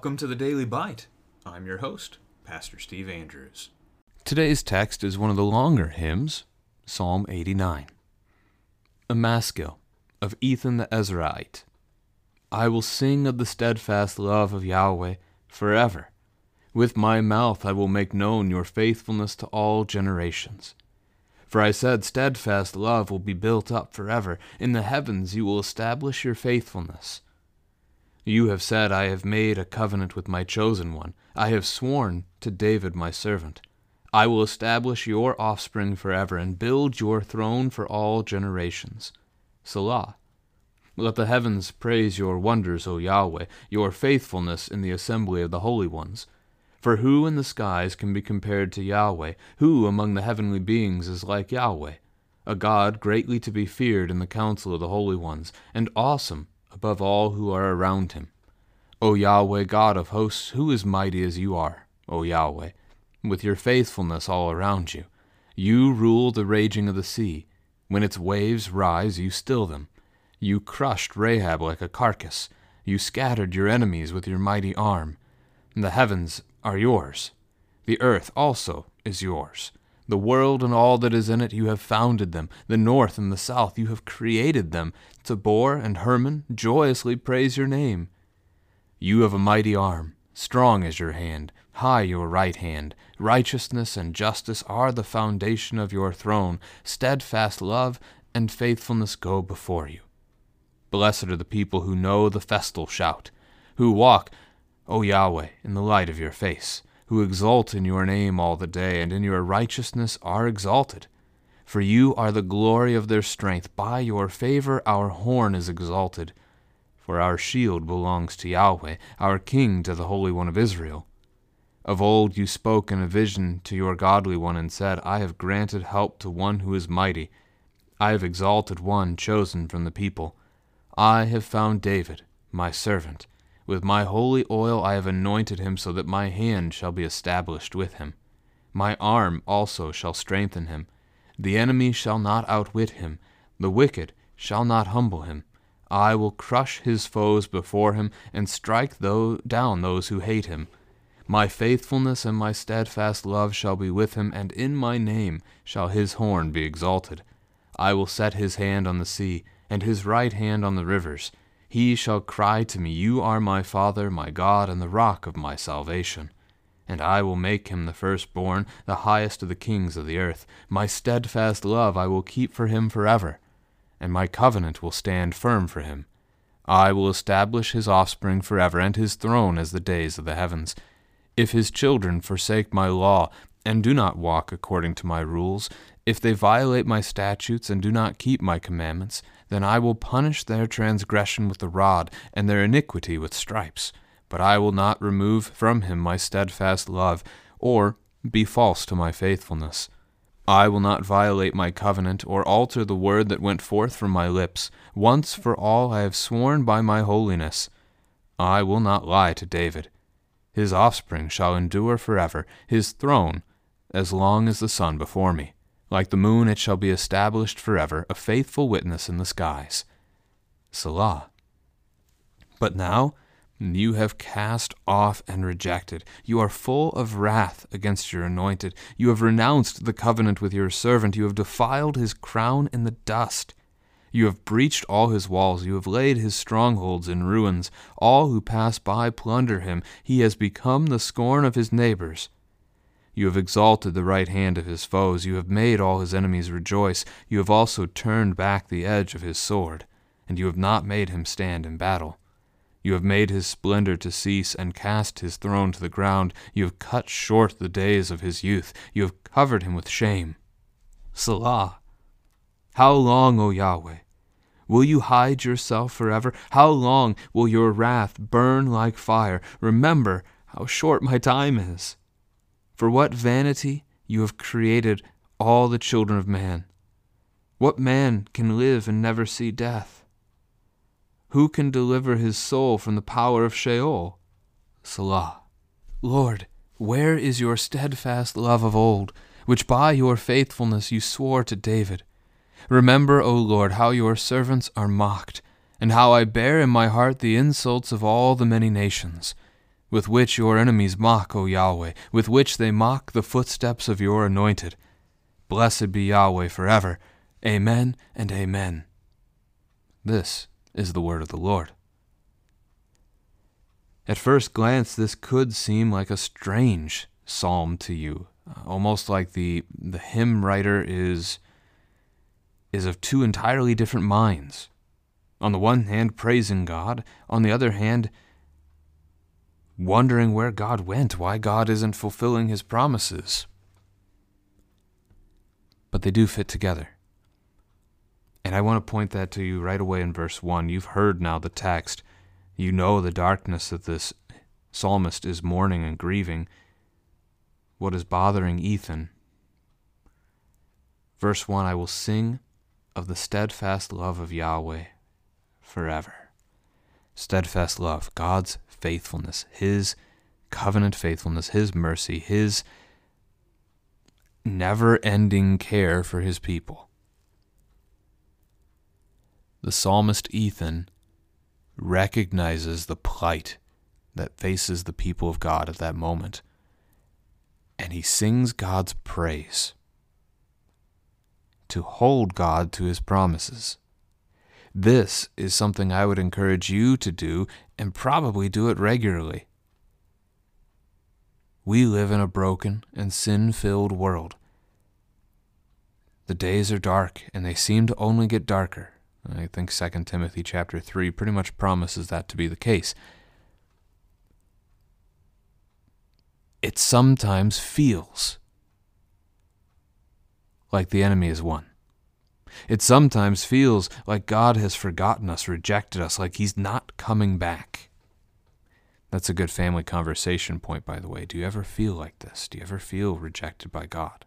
Welcome to the Daily Bite. I'm your host, Pastor Steve Andrews. Today's text is one of the longer hymns, Psalm 89. A Maskil of Ethan the Ezrahite. I will sing of the steadfast love of Yahweh forever. With my mouth I will make known your faithfulness to all generations. For I said, Steadfast love will be built up forever. In the heavens you will establish your faithfulness. You have said, I have made a covenant with my chosen one. I have sworn to David my servant. I will establish your offspring forever and build your throne for all generations. Selah. Let the heavens praise your wonders, O Yahweh, your faithfulness in the assembly of the holy ones. For who in the skies can be compared to Yahweh? Who among the heavenly beings is like Yahweh? A God greatly to be feared in the council of the holy ones, and awesome above all who are around him. O Yahweh, God of hosts, who is mighty as you are, O Yahweh, with your faithfulness all around you? You rule the raging of the sea. When its waves rise, you still them. You crushed Rahab like a carcass. You scattered your enemies with your mighty arm. The heavens are yours. The earth also is yours. The world and all that is in it, you have founded them. The north and the south, you have created them. Tabor and Hermon joyously praise your name. You have a mighty arm, strong is your hand, high your right hand. Righteousness and justice are the foundation of your throne. Steadfast love and faithfulness go before you. Blessed are the people who know the festal shout, who walk, O Yahweh, in the light of your face who exult in your name all the day, and in your righteousness are exalted. For you are the glory of their strength. By your favor our horn is exalted. For our shield belongs to Yahweh, our King to the Holy One of Israel. Of old you spoke in a vision to your godly one, and said, I have granted help to one who is mighty. I have exalted one chosen from the people. I have found David, my servant. With my holy oil I have anointed him so that my hand shall be established with him. My arm also shall strengthen him. The enemy shall not outwit him. The wicked shall not humble him. I will crush his foes before him and strike down those who hate him. My faithfulness and my steadfast love shall be with him, and in my name shall his horn be exalted. I will set his hand on the sea, and his right hand on the rivers. He shall cry to me, You are my Father, my God, and the rock of my salvation. And I will make him the firstborn, the highest of the kings of the earth. My steadfast love I will keep for him forever, and my covenant will stand firm for him. I will establish his offspring forever, and his throne as the days of the heavens. If his children forsake my law, and do not walk according to my rules, if they violate my statutes and do not keep my commandments, then I will punish their transgression with the rod, and their iniquity with stripes. But I will not remove from him my steadfast love, or be false to my faithfulness. I will not violate my covenant, or alter the word that went forth from my lips. Once for all I have sworn by my holiness. I will not lie to David. His offspring shall endure forever, his throne as long as the sun before me. Like the moon, it shall be established forever, a faithful witness in the skies. Selah. But now you have cast off and rejected. You are full of wrath against your anointed. You have renounced the covenant with your servant. You have defiled his crown in the dust. You have breached all his walls. You have laid his strongholds in ruins. All who pass by plunder him. He has become the scorn of his neighbors. You have exalted the right hand of his foes. You have made all his enemies rejoice. You have also turned back the edge of his sword, and you have not made him stand in battle. You have made his splendor to cease and cast his throne to the ground. You have cut short the days of his youth. You have covered him with shame. Selah. How long, O Yahweh? Will you hide yourself forever? How long will your wrath burn like fire? Remember how short my time is. For what vanity you have created all the children of man. What man can live and never see death? Who can deliver his soul from the power of Sheol? Selah. Lord, where is your steadfast love of old, which by your faithfulness you swore to David? Remember, O Lord, how your servants are mocked, and how I bear in my heart the insults of all the many nations, with which your enemies mock, O Yahweh, with which they mock the footsteps of your anointed. Blessed be Yahweh forever. Amen and Amen. This is the word of the Lord. At first glance, this could seem like a strange psalm to you, uh, almost like the, the hymn writer is, is of two entirely different minds. On the one hand, praising God, on the other hand, wondering where God went, why God isn't fulfilling his promises. But they do fit together. And I want to point that to you right away in verse 1. You've heard now the text. You know the darkness that this psalmist is mourning and grieving. What is bothering Ethan? Verse 1 I will sing of the steadfast love of Yahweh forever. Steadfast love, God's faithfulness, His covenant faithfulness, His mercy, His never ending care for His people the psalmist Ethan recognizes the plight that faces the people of God at that moment, and he sings God's praise to hold God to his promises. This is something I would encourage you to do and probably do it regularly. We live in a broken and sin filled world. The days are dark, and they seem to only get darker. I think 2 Timothy chapter 3 pretty much promises that to be the case. It sometimes feels like the enemy has won. It sometimes feels like God has forgotten us, rejected us, like He's not coming back. That's a good family conversation point, by the way. Do you ever feel like this? Do you ever feel rejected by God?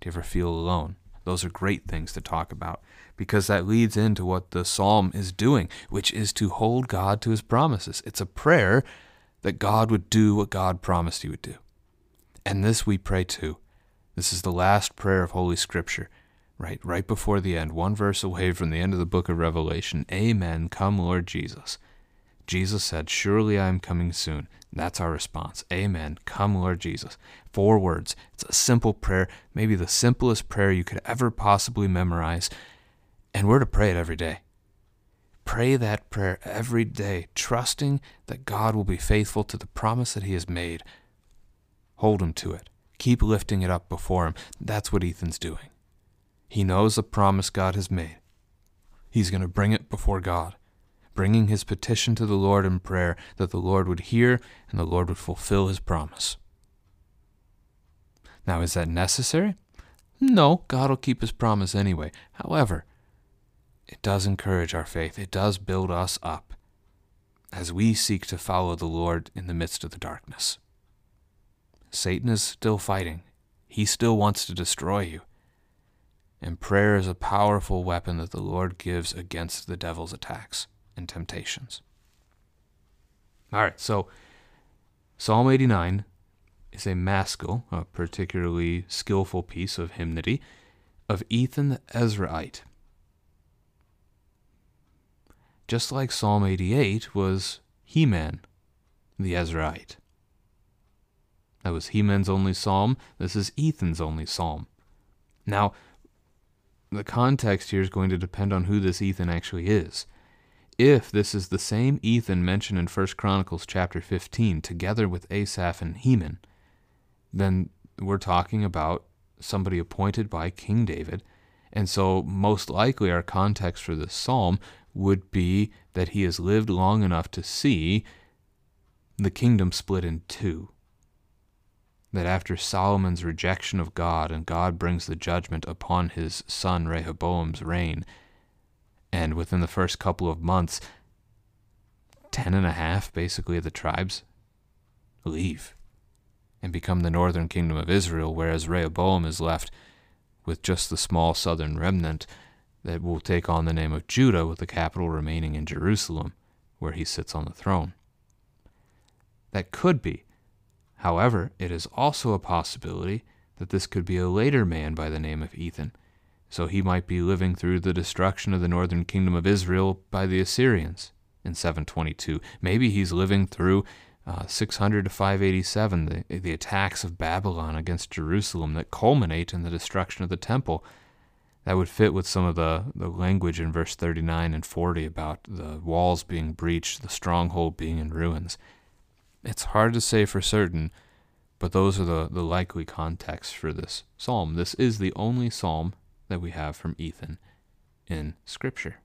Do you ever feel alone? Those are great things to talk about because that leads into what the psalm is doing, which is to hold God to his promises. It's a prayer that God would do what God promised he would do. And this we pray too. This is the last prayer of Holy Scripture, right? Right before the end, one verse away from the end of the book of Revelation. Amen. Come, Lord Jesus. Jesus said, Surely I am coming soon. That's our response. Amen. Come, Lord Jesus. Four words. It's a simple prayer, maybe the simplest prayer you could ever possibly memorize. And we're to pray it every day. Pray that prayer every day, trusting that God will be faithful to the promise that He has made. Hold Him to it. Keep lifting it up before Him. That's what Ethan's doing. He knows the promise God has made. He's going to bring it before God bringing his petition to the Lord in prayer that the Lord would hear and the Lord would fulfill his promise. Now, is that necessary? No, God will keep his promise anyway. However, it does encourage our faith, it does build us up as we seek to follow the Lord in the midst of the darkness. Satan is still fighting, he still wants to destroy you. And prayer is a powerful weapon that the Lord gives against the devil's attacks and temptations. All right, so Psalm 89 is a maskil, a particularly skillful piece of hymnody, of Ethan the Ezrahite. Just like Psalm 88 was Heman the Ezrahite. That was Heman's only psalm. This is Ethan's only psalm. Now, the context here is going to depend on who this Ethan actually is if this is the same Ethan mentioned in 1 Chronicles chapter 15, together with Asaph and Heman, then we're talking about somebody appointed by King David. And so, most likely, our context for this psalm would be that he has lived long enough to see the kingdom split in two. That after Solomon's rejection of God and God brings the judgment upon his son Rehoboam's reign, and within the first couple of months, ten and a half basically of the tribes leave and become the northern kingdom of Israel, whereas Rehoboam is left with just the small southern remnant that will take on the name of Judah with the capital remaining in Jerusalem, where he sits on the throne. That could be. However, it is also a possibility that this could be a later man by the name of Ethan, so he might be living through the destruction of the northern kingdom of Israel by the Assyrians in 722. Maybe he's living through uh, 600 to 587, the, the attacks of Babylon against Jerusalem that culminate in the destruction of the temple. That would fit with some of the, the language in verse 39 and 40 about the walls being breached, the stronghold being in ruins. It's hard to say for certain, but those are the, the likely contexts for this psalm. This is the only psalm that we have from Ethan in Scripture.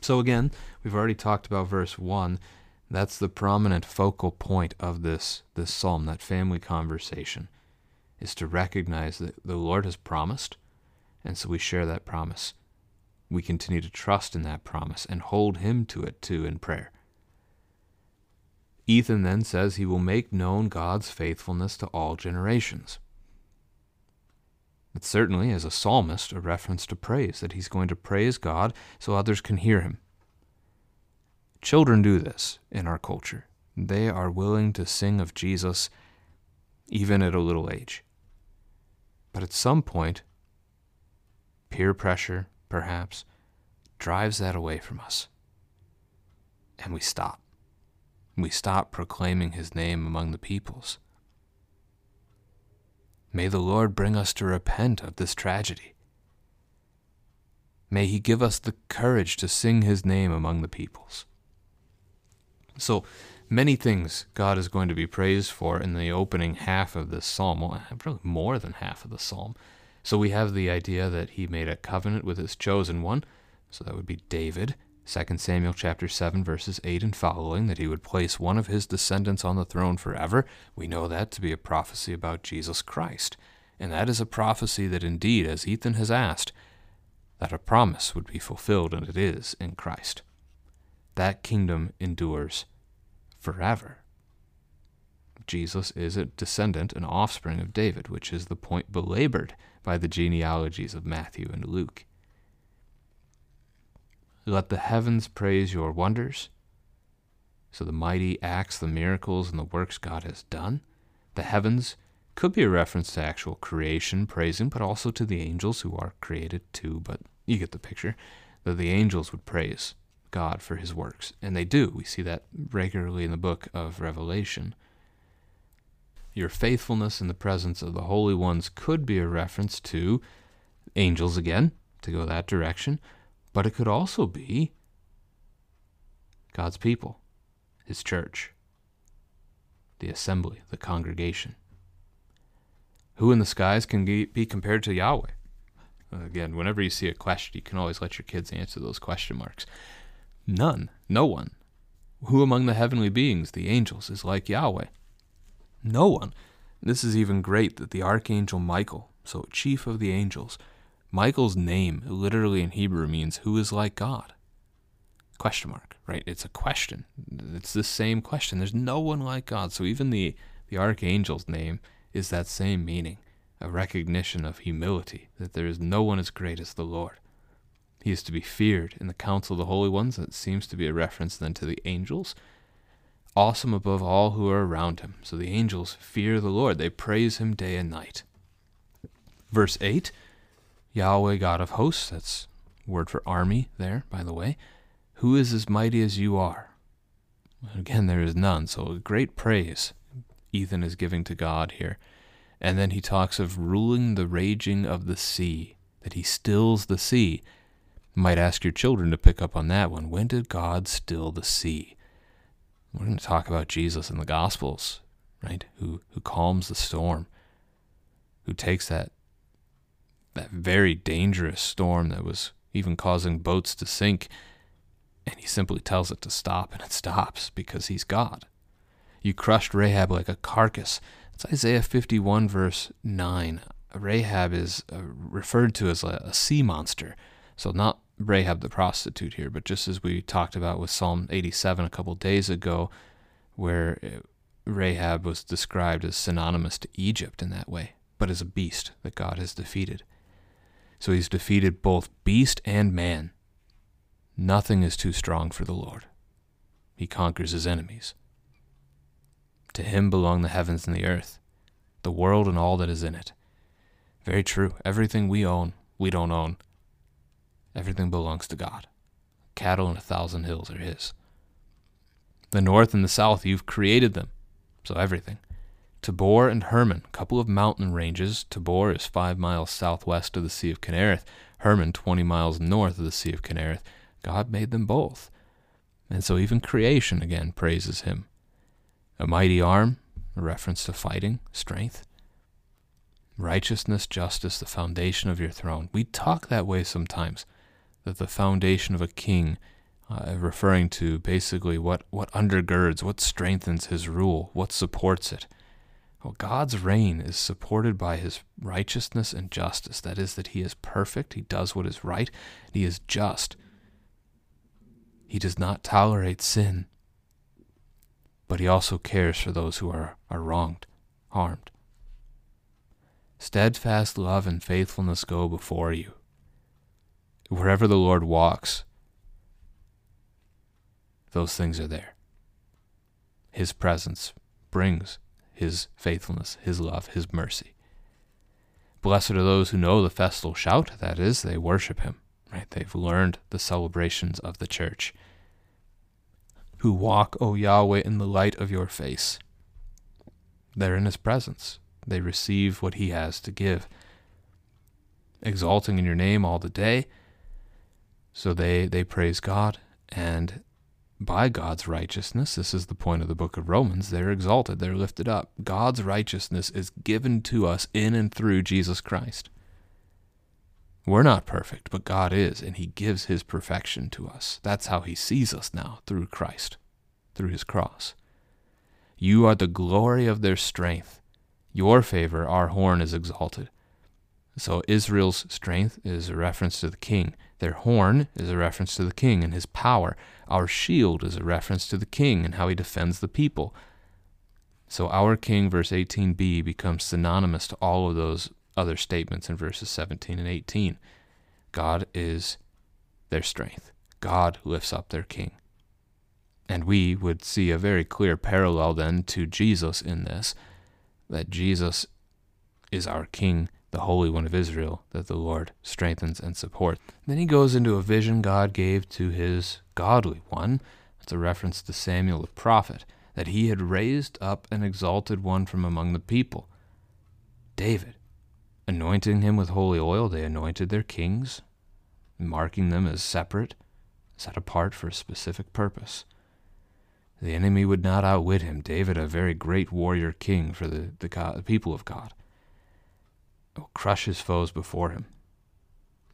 So, again, we've already talked about verse 1. That's the prominent focal point of this, this psalm, that family conversation, is to recognize that the Lord has promised, and so we share that promise. We continue to trust in that promise and hold Him to it too in prayer. Ethan then says he will make known God's faithfulness to all generations. It certainly, as a psalmist, a reference to praise, that he's going to praise God so others can hear him. Children do this in our culture. They are willing to sing of Jesus even at a little age. But at some point, peer pressure, perhaps, drives that away from us. And we stop. We stop proclaiming his name among the peoples. May the Lord bring us to repent of this tragedy. May he give us the courage to sing his name among the peoples. So many things God is going to be praised for in the opening half of this psalm, well, really more than half of the psalm. So we have the idea that he made a covenant with his chosen one, so that would be David. 2 Samuel chapter 7 verses 8 and following that he would place one of his descendants on the throne forever. We know that to be a prophecy about Jesus Christ. And that is a prophecy that indeed, as Ethan has asked, that a promise would be fulfilled, and it is in Christ that kingdom endures forever. Jesus is a descendant, an offspring of David, which is the point belabored by the genealogies of Matthew and Luke. Let the heavens praise your wonders. So the mighty acts, the miracles, and the works God has done. The heavens could be a reference to actual creation praising, but also to the angels who are created too, but you get the picture. That the angels would praise God for his works. And they do. We see that regularly in the book of Revelation. Your faithfulness in the presence of the holy ones could be a reference to angels again, to go that direction, but it could also be God's people, his church, the assembly, the congregation. Who in the skies can be compared to Yahweh? Again, whenever you see a question, you can always let your kids answer those question marks. None, no one. Who among the heavenly beings, the angels, is like Yahweh? No one. This is even great that the archangel Michael, so chief of the angels, Michael's name literally in Hebrew means who is like God? Question mark, right? It's a question. It's the same question. There's no one like God. So even the, the archangel's name is that same meaning, a recognition of humility, that there is no one as great as the Lord. He is to be feared in the council of the holy ones. That seems to be a reference then to the angels. Awesome above all who are around him. So the angels fear the Lord. They praise him day and night. Verse 8 Yahweh God of hosts, that's word for army there, by the way. Who is as mighty as you are? Again, there is none. So great praise Ethan is giving to God here. And then he talks of ruling the raging of the sea, that he stills the sea might ask your children to pick up on that one. When did God still the sea? We're going to talk about Jesus in the Gospels, right? Who who calms the storm, who takes that that very dangerous storm that was even causing boats to sink, and he simply tells it to stop, and it stops because he's God. You crushed Rahab like a carcass. It's Isaiah 51, verse 9. Rahab is uh, referred to as a, a sea monster. So, not Rahab the prostitute here, but just as we talked about with Psalm 87 a couple days ago, where Rahab was described as synonymous to Egypt in that way, but as a beast that God has defeated. So he's defeated both beast and man. Nothing is too strong for the Lord. He conquers his enemies. To him belong the heavens and the earth, the world and all that is in it. Very true. Everything we own, we don't own. Everything belongs to God. Cattle and a thousand hills are his. The north and the south, you've created them. So everything. Tabor and Hermon, couple of mountain ranges. Tabor is five miles southwest of the Sea of Kinnereth, Hermon 20 miles north of the Sea of Kinnereth. God made them both. And so even creation again praises him. A mighty arm, a reference to fighting, strength. Righteousness, justice, the foundation of your throne. We talk that way sometimes, that the foundation of a king, uh, referring to basically what, what undergirds, what strengthens his rule, what supports it. Well, God's reign is supported by his righteousness and justice. That is, that he is perfect, he does what is right, he is just. He does not tolerate sin, but he also cares for those who are, are wronged, harmed. Steadfast love and faithfulness go before you. Wherever the Lord walks, those things are there. His presence brings his faithfulness, his love, his mercy. Blessed are those who know the festal shout, that is, they worship him, right? They've learned the celebrations of the church. Who walk, O Yahweh, in the light of your face. They're in his presence. They receive what he has to give. Exalting in your name all the day. So they, they praise God and by God's righteousness, this is the point of the book of Romans, they're exalted, they're lifted up. God's righteousness is given to us in and through Jesus Christ. We're not perfect, but God is, and He gives His perfection to us. That's how He sees us now, through Christ, through His cross. You are the glory of their strength. Your favor, our horn, is exalted. So Israel's strength is a reference to the king. Their horn is a reference to the king and his power. Our shield is a reference to the king and how he defends the people. So our king, verse 18b, becomes synonymous to all of those other statements in verses 17 and 18. God is their strength. God lifts up their king. And we would see a very clear parallel then to Jesus in this, that Jesus is our king the Holy One of Israel that the Lord strengthens and supports. Then he goes into a vision God gave to his godly one. It's a reference to Samuel the prophet, that he had raised up an exalted one from among the people, David. Anointing him with holy oil, they anointed their kings, marking them as separate, set apart for a specific purpose. The enemy would not outwit him. David, a very great warrior king for the, the, God, the people of God will crush his foes before him.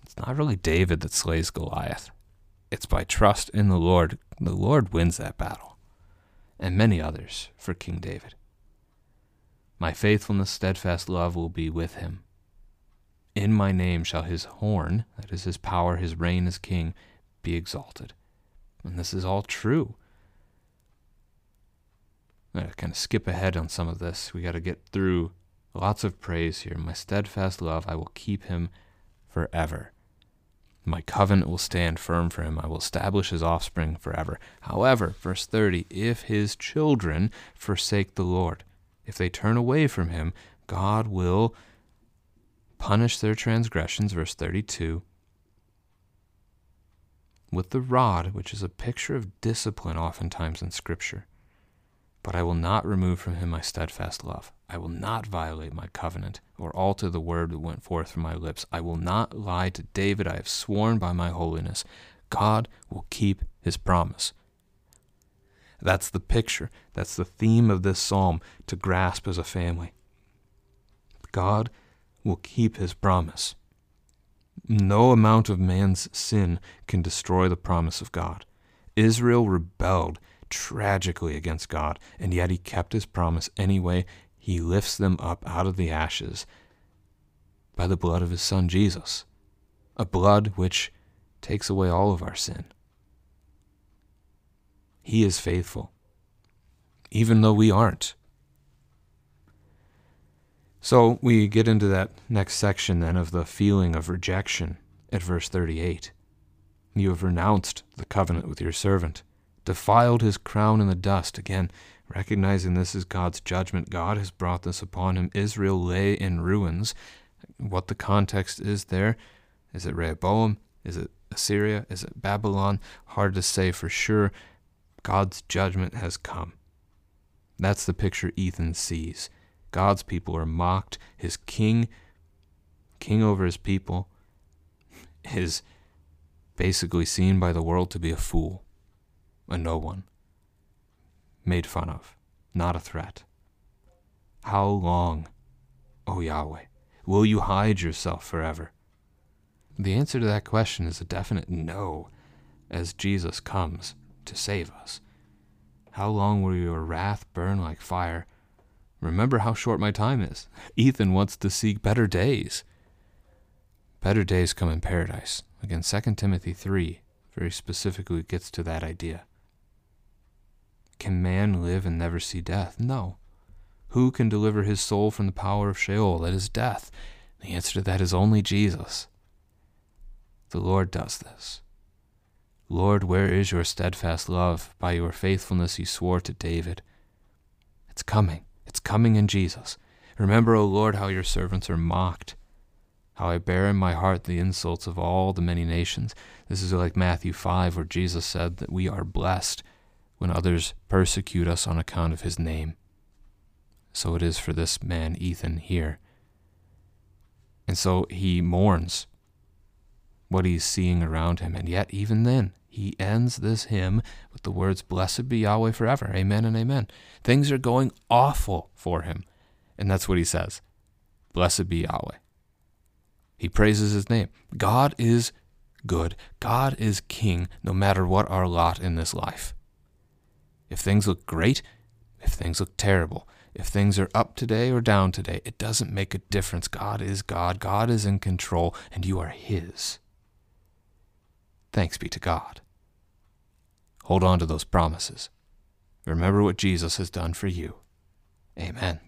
It's not really David that slays Goliath. It's by trust in the Lord. The Lord wins that battle, and many others for King David. My faithfulness, steadfast love will be with him. In my name shall his horn, that is his power, his reign as king, be exalted. And this is all true. I'm going to kind of skip ahead on some of this. We got to get through Lots of praise here. My steadfast love, I will keep him forever. My covenant will stand firm for him. I will establish his offspring forever. However, verse 30 if his children forsake the Lord, if they turn away from him, God will punish their transgressions. Verse 32 with the rod, which is a picture of discipline oftentimes in Scripture. But I will not remove from him my steadfast love. I will not violate my covenant or alter the word that went forth from my lips. I will not lie to David. I have sworn by my holiness. God will keep his promise. That's the picture. That's the theme of this psalm to grasp as a family. God will keep his promise. No amount of man's sin can destroy the promise of God. Israel rebelled tragically against God, and yet he kept his promise anyway. He lifts them up out of the ashes by the blood of his son Jesus, a blood which takes away all of our sin. He is faithful, even though we aren't. So we get into that next section then of the feeling of rejection at verse 38. You have renounced the covenant with your servant, defiled his crown in the dust. Again, recognizing this is God's judgment. God has brought this upon him. Israel lay in ruins. What the context is there? Is it Rehoboam? Is it Assyria? Is it Babylon? Hard to say for sure. God's judgment has come. That's the picture Ethan sees. God's people are mocked. His king, king over his people, is basically seen by the world to be a fool, a no one, made fun of, not a threat. How long, O Yahweh, will you hide yourself forever? The answer to that question is a definite no as Jesus comes to save us. How long will your wrath burn like fire? Remember how short my time is. Ethan wants to seek better days. Better days come in paradise. Again, 2 Timothy 3 very specifically gets to that idea. Can man live and never see death? No. Who can deliver his soul from the power of Sheol, that is death? The answer to that is only Jesus. The Lord does this. Lord, where is your steadfast love? By your faithfulness you swore to David. It's coming. It's coming in Jesus. Remember, O Lord, how your servants are mocked, how I bear in my heart the insults of all the many nations. This is like Matthew 5, where Jesus said that we are blessed when others persecute us on account of his name. So it is for this man, Ethan, here. And so he mourns what he's seeing around him. And yet, even then, he ends this hymn with the words, Blessed be Yahweh forever. Amen and amen. Things are going awful for him. And that's what he says Blessed be Yahweh. He praises his name. God is good. God is king no matter what our lot in this life. If things look great, if things look terrible, if things are up today or down today, it doesn't make a difference. God is God. God is in control, and you are His. Thanks be to God. Hold on to those promises. Remember what Jesus has done for you. Amen.